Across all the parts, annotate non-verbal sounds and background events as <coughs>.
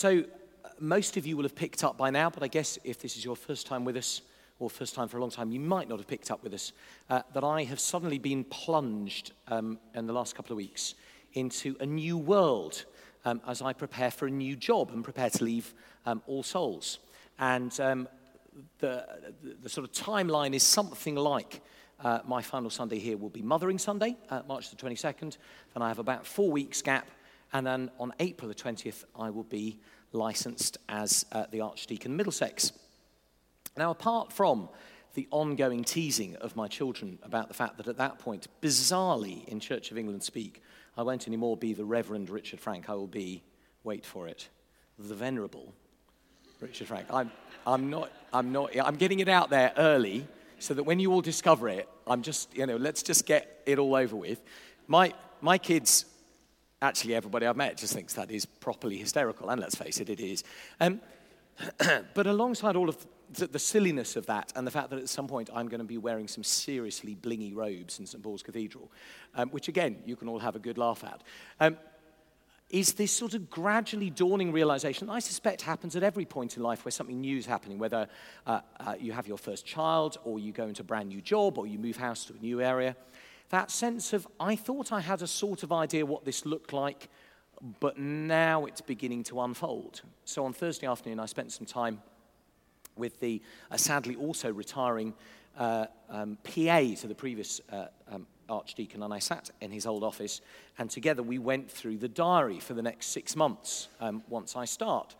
So, uh, most of you will have picked up by now, but I guess if this is your first time with us, or first time for a long time, you might not have picked up with us, uh, that I have suddenly been plunged um, in the last couple of weeks into a new world um, as I prepare for a new job and prepare to leave um, All Souls. And um, the, the, the, sort of timeline is something like uh, my final Sunday here will be Mothering Sunday, uh, March the 22nd. and I have about four weeks gap and then on April the 20th, I will be licensed as uh, the Archdeacon Middlesex. Now, apart from the ongoing teasing of my children about the fact that at that point, bizarrely in Church of England speak, I won't anymore be the Reverend Richard Frank. I will be, wait for it, the Venerable Richard Frank. I'm, I'm not, I'm not, I'm getting it out there early so that when you all discover it, I'm just, you know, let's just get it all over with. My, my kids actually everybody I've met just thinks that is properly hysterical, and let's face it, it is. Um, <clears throat> but alongside all of the, the, silliness of that and the fact that at some point I'm going to be wearing some seriously blingy robes in St. Paul's Cathedral, um, which again, you can all have a good laugh at, um, is this sort of gradually dawning realization I suspect happens at every point in life where something new is happening, whether uh, uh, you have your first child, or you go into a brand new job, or you move house to a new area that sense of, I thought I had a sort of idea what this looked like, but now it's beginning to unfold. So on Thursday afternoon, I spent some time with the uh, sadly also retiring uh, um, PA to the previous uh, um, Archdeacon, and I sat in his old office, and together we went through the diary for the next six months um, once I start.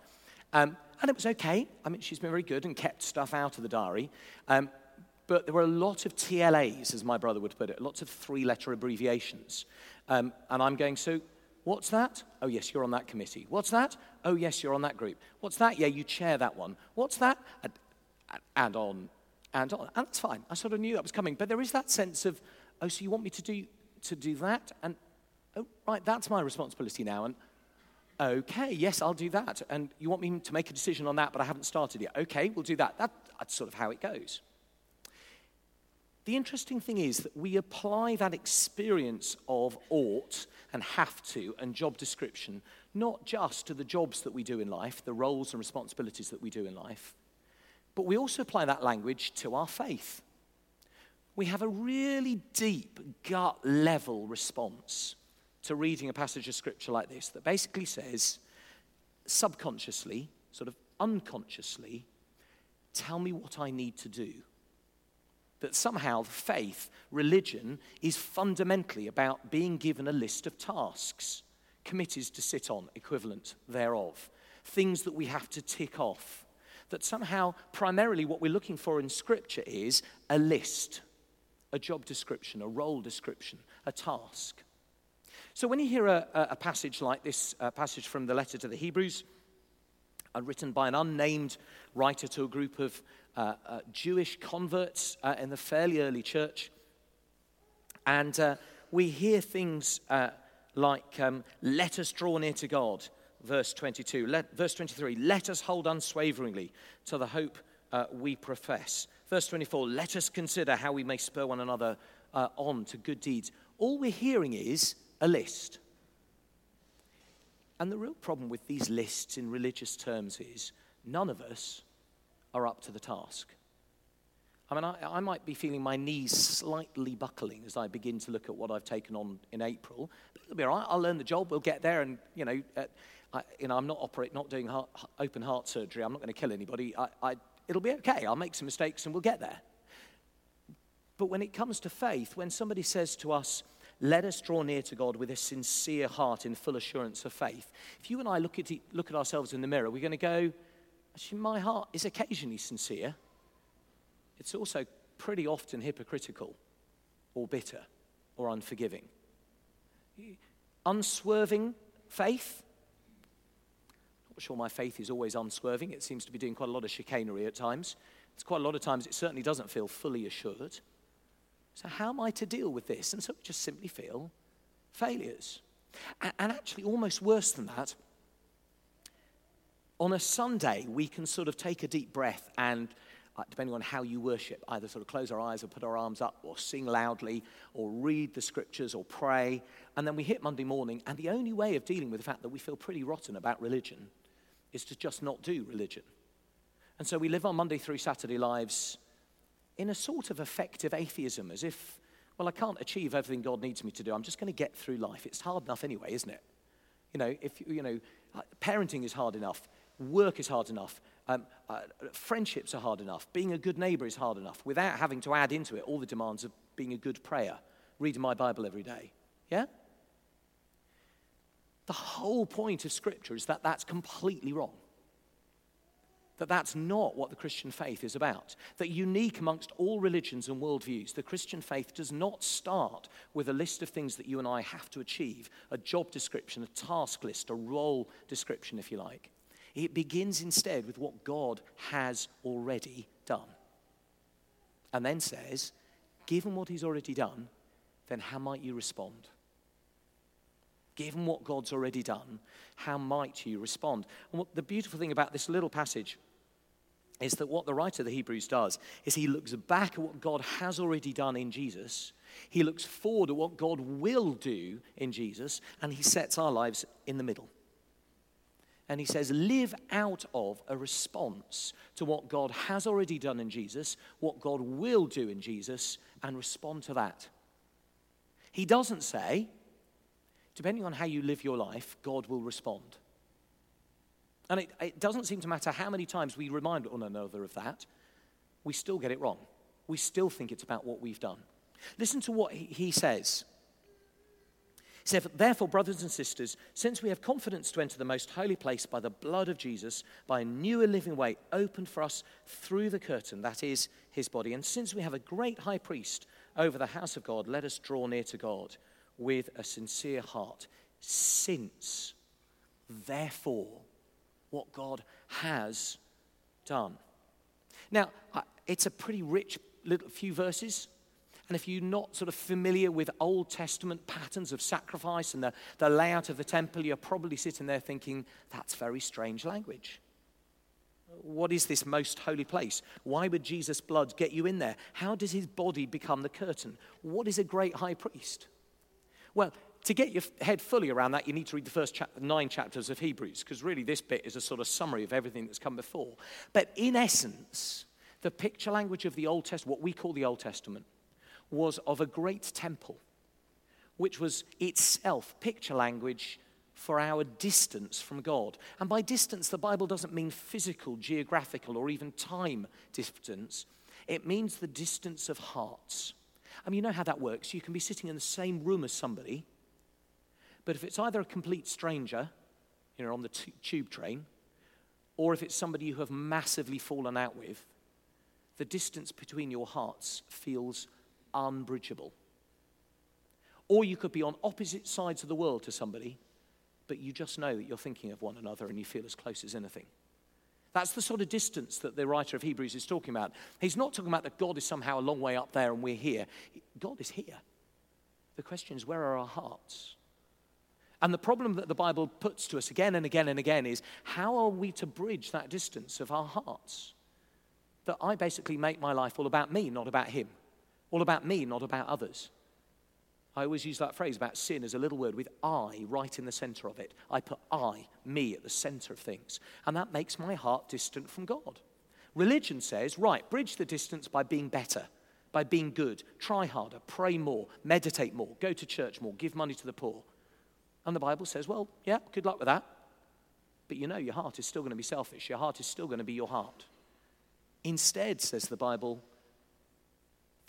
Um, and it was okay. I mean, she's been very good and kept stuff out of the diary. But there were a lot of TLAs, as my brother would put it, lots of three letter abbreviations. Um, and I'm going, so what's that? Oh, yes, you're on that committee. What's that? Oh, yes, you're on that group. What's that? Yeah, you chair that one. What's that? And, and on and on. And that's fine. I sort of knew that was coming. But there is that sense of, oh, so you want me to do, to do that? And, oh, right, that's my responsibility now. And, okay, yes, I'll do that. And you want me to make a decision on that, but I haven't started yet. Okay, we'll do that. that that's sort of how it goes. The interesting thing is that we apply that experience of ought and have to and job description not just to the jobs that we do in life, the roles and responsibilities that we do in life, but we also apply that language to our faith. We have a really deep gut level response to reading a passage of scripture like this that basically says, subconsciously, sort of unconsciously, tell me what I need to do that somehow faith, religion, is fundamentally about being given a list of tasks, committees to sit on, equivalent thereof, things that we have to tick off. That somehow, primarily, what we're looking for in Scripture is a list, a job description, a role description, a task. So when you hear a, a passage like this passage from the letter to the Hebrews, uh, written by an unnamed writer to a group of uh, uh, Jewish converts uh, in the fairly early church. And uh, we hear things uh, like, um, let us draw near to God, verse 22. Let, verse 23, let us hold unswaveringly to the hope we profess. Verse 24, let us consider how we may spur one another on to good deeds. All we're hearing is a list. And the real problem with these lists in religious terms is none of us are up to the task. I mean, I, I, might be feeling my knees slightly buckling as I begin to look at what I've taken on in April. But it'll be all right. I'll learn the job. We'll get there. And, you know, uh, I, you know I'm not operate, not doing heart, open heart surgery. I'm not going to kill anybody. I, I, it'll be okay. I'll make some mistakes and we'll get there. But when it comes to faith, when somebody says to us, let us draw near to God with a sincere heart in full assurance of faith. If you and I look at, look at ourselves in the mirror, we're going to go, Actually, my heart is occasionally sincere. It's also pretty often hypocritical or bitter or unforgiving. Unswerving faith. Not sure my faith is always unswerving. It seems to be doing quite a lot of chicanery at times. It's quite a lot of times it certainly doesn't feel fully assured. So, how am I to deal with this? And so, we just simply feel failures. And actually, almost worse than that, on a Sunday, we can sort of take a deep breath and, uh, depending on how you worship, either sort of close our eyes or put our arms up or sing loudly or read the scriptures or pray. And then we hit Monday morning, and the only way of dealing with the fact that we feel pretty rotten about religion is to just not do religion. And so we live our Monday through Saturday lives in a sort of effective atheism, as if, well, I can't achieve everything God needs me to do. I'm just going to get through life. It's hard enough anyway, isn't it? You know, if you know, uh, parenting is hard enough, work is hard enough, um, uh, friendships are hard enough, being a good neighbor is hard enough, without having to add into it all the demands of being a good prayer, reading my Bible every day. Yeah? The whole point of Scripture is that that's completely wrong. That that's not what the Christian faith is about. That unique amongst all religions and worldviews, the Christian faith does not start with a list of things that you and I have to achieve a job description, a task list, a role description, if you like. It begins instead with what God has already done. And then says, given what He's already done, then how might you respond? Given what God's already done, how might you respond? And what the beautiful thing about this little passage is that what the writer of the Hebrews does is he looks back at what God has already done in Jesus, he looks forward at what God will do in Jesus, and he sets our lives in the middle. And he says, live out of a response to what God has already done in Jesus, what God will do in Jesus, and respond to that. He doesn't say, depending on how you live your life, God will respond. And it, it, doesn't seem to matter how many times we remind one another of that, we still get it wrong. We still think it's about what we've done. Listen to what he, he says Therefore, brothers and sisters, since we have confidence to enter the most holy place by the blood of Jesus, by a new and living way opened for us through the curtain, that is his body, and since we have a great high priest over the house of God, let us draw near to God with a sincere heart. Since, therefore, what God has done. Now, it's a pretty rich little few verses. And if you're not sort of familiar with Old Testament patterns of sacrifice and the, the layout of the temple, you're probably sitting there thinking, that's very strange language. What is this most holy place? Why would Jesus' blood get you in there? How does his body become the curtain? What is a great high priest? Well, to get your head fully around that, you need to read the first nine chapters of Hebrews, because really this bit is a sort of summary of everything that's come before. But in essence, the picture language of the Old Testament, what we call the Old Testament, was of a great temple, which was itself picture language for our distance from God. And by distance, the Bible doesn't mean physical, geographical, or even time distance, it means the distance of hearts. I mean, you know how that works. You can be sitting in the same room as somebody, but if it's either a complete stranger, you know, on the t- tube train, or if it's somebody you have massively fallen out with, the distance between your hearts feels unbridgeable. Or you could be on opposite sides of the world to somebody, but you just know that you're thinking of one another and you feel as close as anything. That's the sort of distance that the writer of Hebrews is talking about. He's not talking about that God is somehow a long way up there and we're here. God is here. The question is, where are our hearts? And the problem that the Bible puts to us again and again and again is how are we to bridge that distance of our hearts? That I basically make my life all about me, not about Him all about me, not about others. I always use that phrase about sin as a little word with I right in the center of it. I put I, me, at the center of things. And that makes my heart distant from God. Religion says, right, bridge the distance by being better, by being good, try harder, pray more, meditate more, go to church more, give money to the poor. And the Bible says, well, yeah, good luck with that. But you know, your heart is still going to be selfish. Your heart is still going to be your heart. Instead, says the Bible,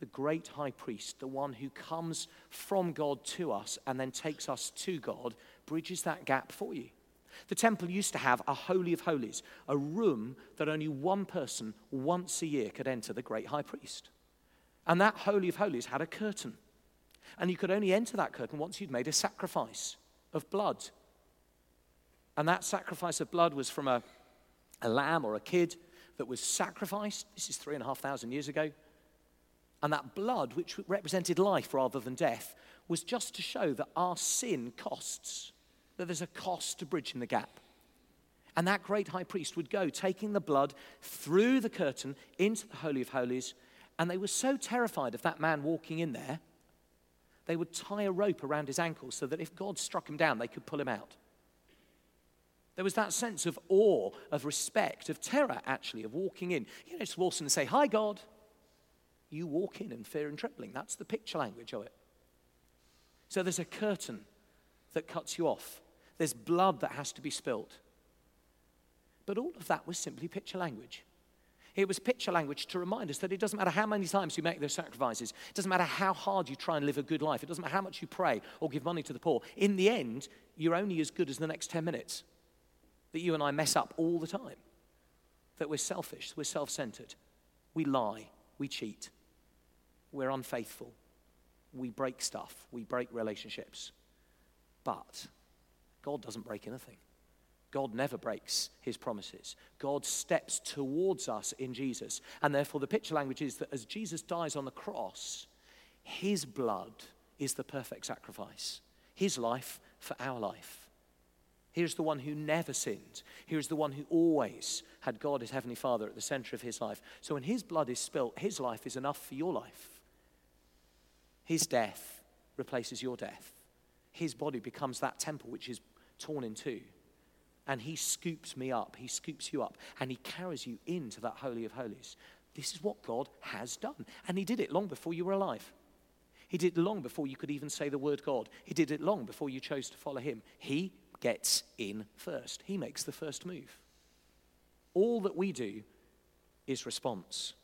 the great high priest, the one who comes from God to us and then takes us to God, bridges that gap for you. The temple used to have a Holy of Holies, a room that only one person once a year could enter, the great high priest. And that Holy of Holies had a curtain. And you could only enter that curtain once you'd made a sacrifice of blood. And that sacrifice of blood was from a, a lamb or a kid that was sacrificed. This is three and a half thousand years ago. And that blood, which represented life rather than death, was just to show that our sin costs, that there's a cost to bridging the gap. And that great high priest would go, taking the blood through the curtain into the Holy of Holies. And they were so terrified of that man walking in there, they would tie a rope around his ankles so that if God struck him down, they could pull him out. There was that sense of awe, of respect, of terror, actually, of walking in. You know, just walk in and say, Hi, God. You walk in in fear and trembling. That's the picture language of it. So there's a curtain that cuts you off, there's blood that has to be spilt. But all of that was simply picture language. It was picture language to remind us that it doesn't matter how many times you make those sacrifices, it doesn't matter how hard you try and live a good life, it doesn't matter how much you pray or give money to the poor. In the end, you're only as good as the next 10 minutes that you and I mess up all the time. That we're selfish, we're self centered, we lie, we cheat, we're unfaithful, we break stuff, we break relationships. But God doesn't break anything. God never breaks his promises. God steps towards us in Jesus. And therefore, the picture language is that as Jesus dies on the cross, his blood is the perfect sacrifice, his life for our life. Here's the one who never sinned. Here's the one who always had God, his heavenly Father, at the center of his life. So when his blood is spilt, his life is enough for your life. His death replaces your death. His body becomes that temple which is torn in two and he scoops me up, he scoops you up, and he carries you into that Holy of Holies. This is what God has done. And he did it long before you were alive. He did it long before you could even say the word God. He did it long before you chose to follow him. He gets in first, he makes the first move. All that we do is response.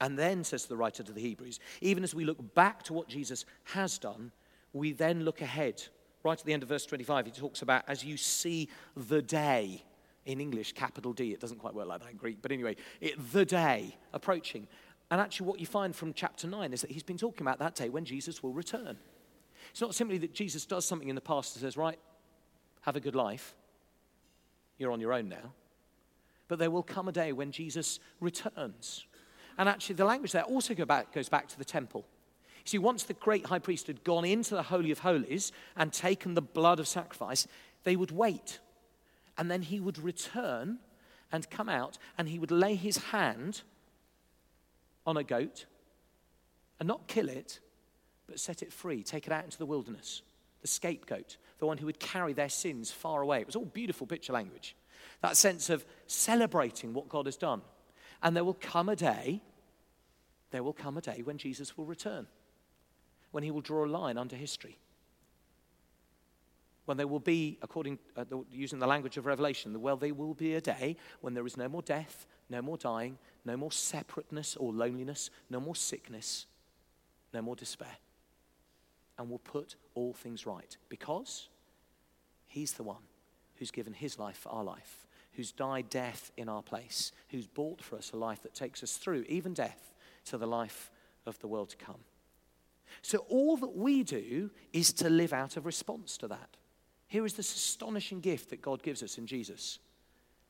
And then, says the writer to the Hebrews, even as we look back to what Jesus has done, we then look ahead right at the end of verse 25, he talks about as you see the day. In English, capital D. It doesn't quite work like that in Greek. But anyway, it, the day approaching. And actually, what you find from chapter 9 is that he's been talking about that day when Jesus will return. It's not simply that Jesus does something in the past and says, right, have a good life. You're on your own now. But there will come a day when Jesus returns. And actually, the language there also go back, goes back to the temple. See, once the great high priest had gone into the Holy of Holies and taken the blood of sacrifice, they would wait. And then he would return and come out and he would lay his hand on a goat and not kill it, but set it free, take it out into the wilderness. The scapegoat, the one who would carry their sins far away. It was all beautiful picture language. That sense of celebrating what God has done. And there will come a day, there will come a day when Jesus will return when he will draw a line under history. When there will be, according uh, the, using the language of Revelation, well, there will be a day when there is no more death, no more dying, no more separateness or loneliness, no more sickness, no more despair. And will put all things right because he's the one who's given his life for our life, who's died death in our place, who's bought for us a life that takes us through even death to the life of the world to come. So all that we do is to live out of response to that. Here is this astonishing gift that God gives us in Jesus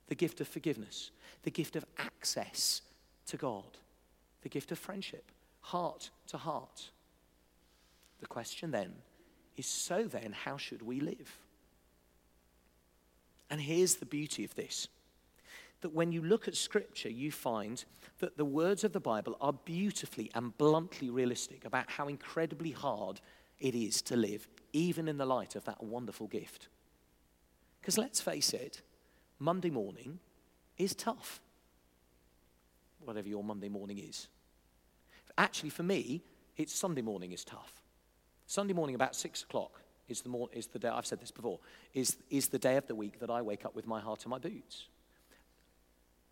the gift of forgiveness, the gift of access to God, the gift of friendship, heart to heart. The question then is so then, how should we live? And here's the beauty of this that when you look at Scripture, you find that the words of the Bible are beautifully and bluntly realistic about how incredibly hard it is to live, even in the light of that wonderful gift. Because let's face it, Monday morning is tough. Whatever your Monday morning is. Actually, for me, it's Sunday morning is tough. Sunday morning about six o'clock is the, mor- is the day, I've said this before, is, is the day of the week that I wake up with my heart in my boots.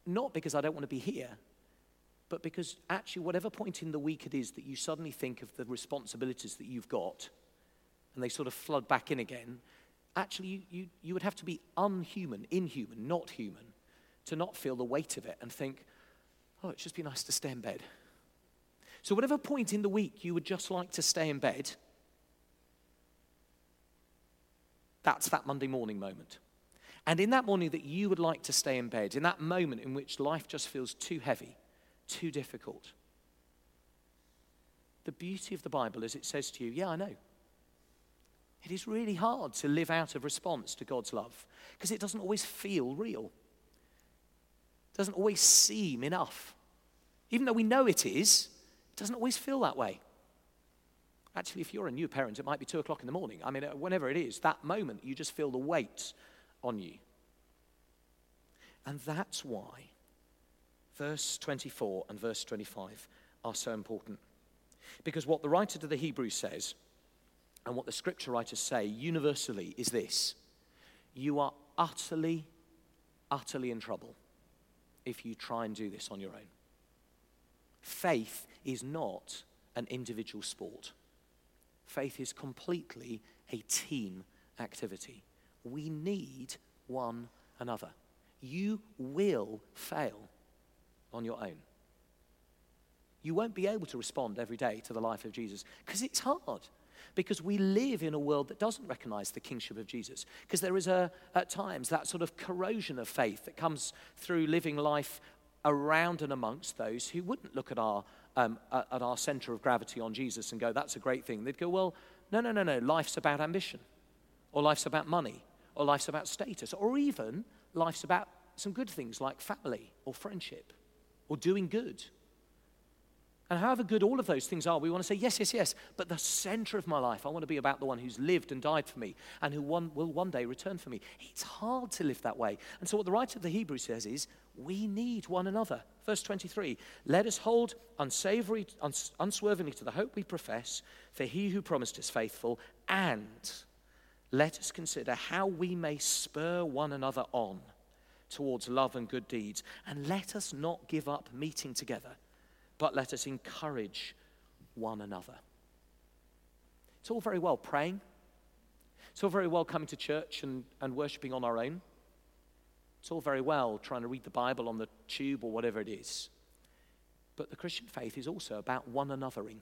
Not because I don't want to be here, but because actually, whatever point in the week it is that you suddenly think of the responsibilities that you've got, and they sort of flood back in again, actually, you, you, you would have to be unhuman, inhuman, not human, to not feel the weight of it and think, oh, it'd just be nice to stay in bed. So, whatever point in the week you would just like to stay in bed, that's that Monday morning moment. And in that morning that you would like to stay in bed, in that moment in which life just feels too heavy, too difficult, the beauty of the Bible is it says to you, Yeah, I know. It is really hard to live out of response to God's love because it doesn't always feel real. It doesn't always seem enough. Even though we know it is, it doesn't always feel that way. Actually, if you're a new parent, it might be two o'clock in the morning. I mean, whenever it is, that moment, you just feel the weight on you. And that's why verse 24 and verse 25 are so important. Because what the writer to the Hebrews says, and what the scripture writers say universally, is this you are utterly, utterly in trouble if you try and do this on your own. Faith is not an individual sport, faith is completely a team activity. We need one another. You will fail on your own. You won't be able to respond every day to the life of Jesus because it's hard. Because we live in a world that doesn't recognize the kingship of Jesus. Because there is, a, at times, that sort of corrosion of faith that comes through living life around and amongst those who wouldn't look at our, um, at our center of gravity on Jesus and go, that's a great thing. They'd go, well, no, no, no, no. Life's about ambition, or life's about money, or life's about status, or even life's about some good things like family or friendship or doing good. And however good all of those things are, we want to say, yes, yes, yes. But the center of my life, I want to be about the one who's lived and died for me and who one, will one day return for me. It's hard to live that way. And so, what the writer of the Hebrews says is, we need one another. Verse 23 Let us hold unsavory, uns- unswervingly to the hope we profess, for he who promised is faithful, and let us consider how we may spur one another on towards love and good deeds. And let us not give up meeting together, but let us encourage one another. It's all very well praying. It's all very well coming to church and, and worshiping on our own. It's all very well trying to read the Bible on the tube or whatever it is. But the Christian faith is also about one anothering.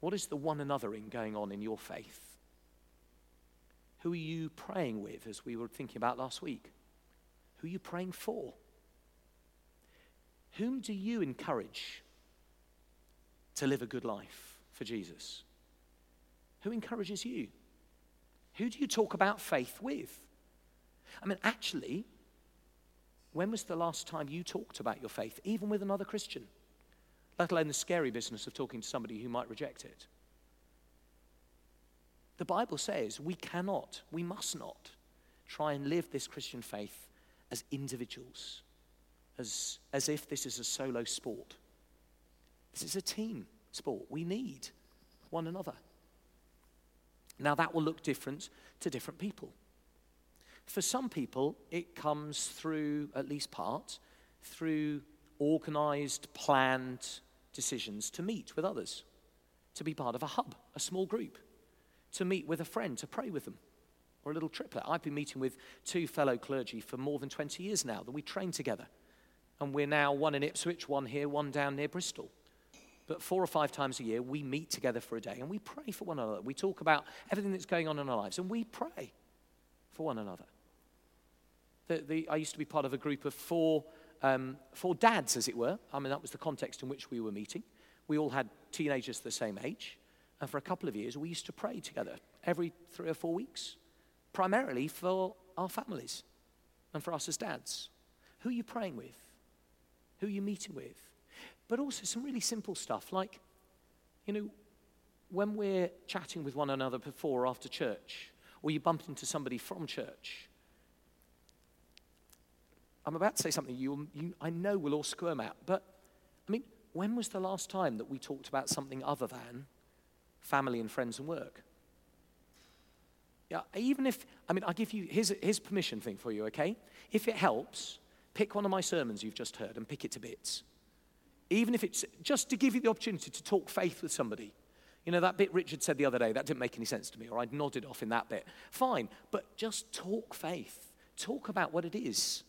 What is the one anothering going on in your faith? Who are you praying with, as we were thinking about last week? Who are you praying for? Whom do you encourage to live a good life for Jesus? Who encourages you? Who do you talk about faith with? I mean, actually, when was the last time you talked about your faith, even with another Christian? Let alone the scary business of talking to somebody who might reject it. The Bible says we cannot, we must not try and live this Christian faith as individuals, as, as if this is a solo sport. This is a team sport. We need one another. Now, that will look different to different people. For some people, it comes through, at least part, through organized, planned decisions to meet with others, to be part of a hub, a small group to meet with a friend, to pray with them, or a little triplet. I've been meeting with two fellow clergy for more than 20 years now that we train together. And we're now one in Ipswich, one here, one down near Bristol. But four or five times a year, we meet together for a day and we pray for one another. We talk about everything that's going on in our lives and we pray for one another. The, the, I used to be part of a group of four, um, four dads, as it were. I mean, that was the context in which we were meeting. We all had teenagers the same age. And for a couple of years, we used to pray together every three or four weeks, primarily for our families and for us as dads. Who are you praying with? Who are you meeting with? But also some really simple stuff like, you know, when we're chatting with one another before or after church, or you bump into somebody from church, I'm about to say something you, you I know—we'll all squirm at, but I mean, when was the last time that we talked about something other than family and friends and work. Yeah, even if, I mean, I'll give you, here's, here's permission thing for you, okay? If it helps, pick one of my sermons you've just heard and pick it to bits. Even if it's just to give you the opportunity to talk faith with somebody. You know, that bit Richard said the other day, that didn't make any sense to me, or I'd nodded off in that bit. Fine, but just talk faith. Talk about what it is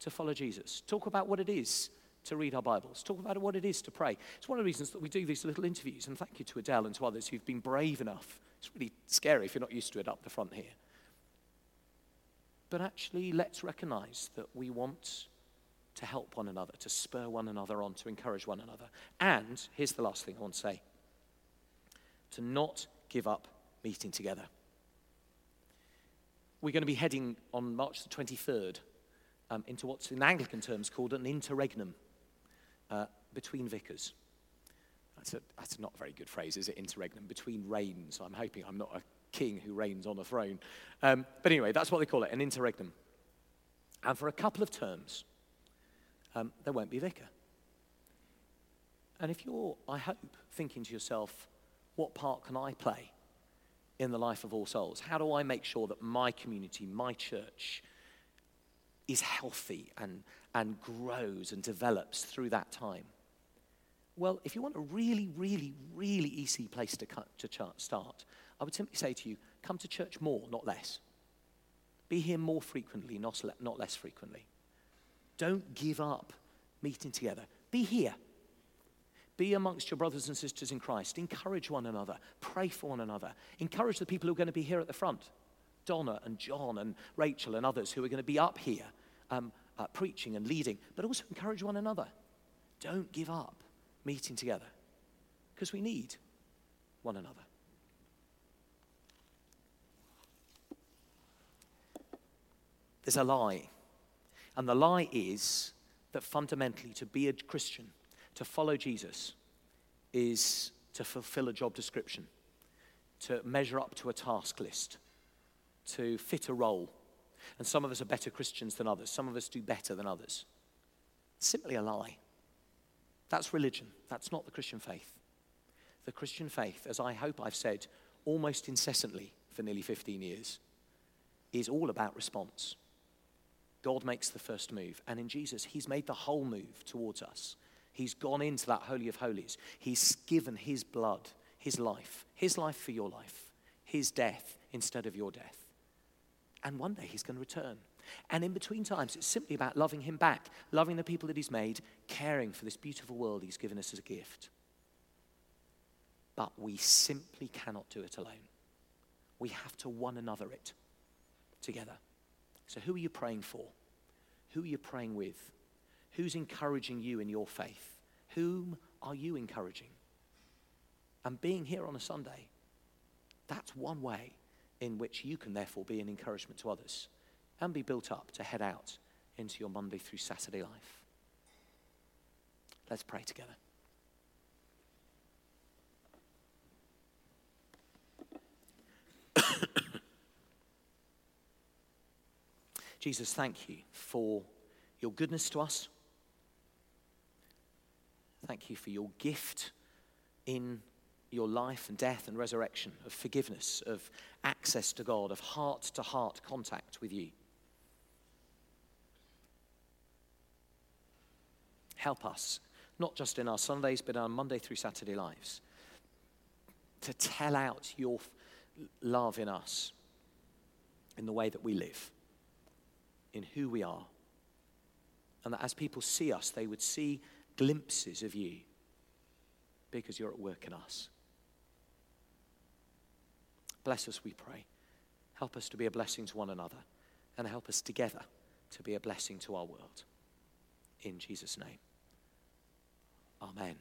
to follow Jesus. Talk about what it is to read our Bibles, talk about what it is to pray. It's one of the reasons that we do these little interviews, and thank you to Adele and to others who've been brave enough. It's really scary if you're not used to it up the front here. But actually, let's recognize that we want to help one another, to spur one another on, to encourage one another. And here's the last thing I want to say to not give up meeting together. We're going to be heading on March the 23rd um, into what's in Anglican terms called an interregnum uh, between vicars. That's, a, that's not a very good phrase, is it? Interregnum, between reigns. I'm hoping I'm not a king who reigns on a throne. Um, but anyway, that's what they call it, an interregnum. And for a couple of terms, um, there won't be vicar. And if you're, I hope, thinking to yourself, what part can I play in the life of all souls? How do I make sure that my community, my church, is healthy and, and grows and develops through that time? Well, if you want a really, really, really easy place to, cut, to start, I would simply say to you, come to church more, not less. Be here more frequently, not, not less frequently. Don't give up meeting together. Be here. Be amongst your brothers and sisters in Christ. Encourage one another. Pray for one another. Encourage the people who are going to be here at the front Donna and John and Rachel and others who are going to be up here um, uh, preaching and leading, but also encourage one another. Don't give up meeting together because we need one another. There's a lie. And the lie is that fundamentally, to be a Christian, to follow Jesus, is to fulfill a job description, to measure up to a task list, to fit a role. And some of us are better Christians than others, some of us do better than others. Simply a lie. That's religion. That's not the Christian faith. The Christian faith, as I hope I've said almost incessantly for nearly 15 years, is all about response. God makes the first move. And in Jesus, He's made the whole move towards us. He's gone into that Holy of Holies. He's given His blood, His life, His life for your life, His death instead of your death. And one day He's going to return. And in between times, it's simply about loving Him back, loving the people that He's made, caring for this beautiful world He's given us as a gift. But we simply cannot do it alone. We have to one another it together. So, who are you praying for? Who are you praying with? Who's encouraging you in your faith? Whom are you encouraging? And being here on a Sunday, that's one way in which you can therefore be an encouragement to others and be built up to head out into your Monday through Saturday life. Let's pray together. <coughs> Jesus, thank you for your goodness to us. Thank you for your gift in your life and death and resurrection, of forgiveness, of access to God, of heart to heart contact with you. Help us, not just in our Sundays, but our Monday through Saturday lives, to tell out your love in us in the way that we live in who we are. And that as people see us, they would see glimpses of you because you're at work in us. Bless us, we pray. Help us to be a blessing to one another and help us together to be a blessing to our world. In Jesus' name. Amen.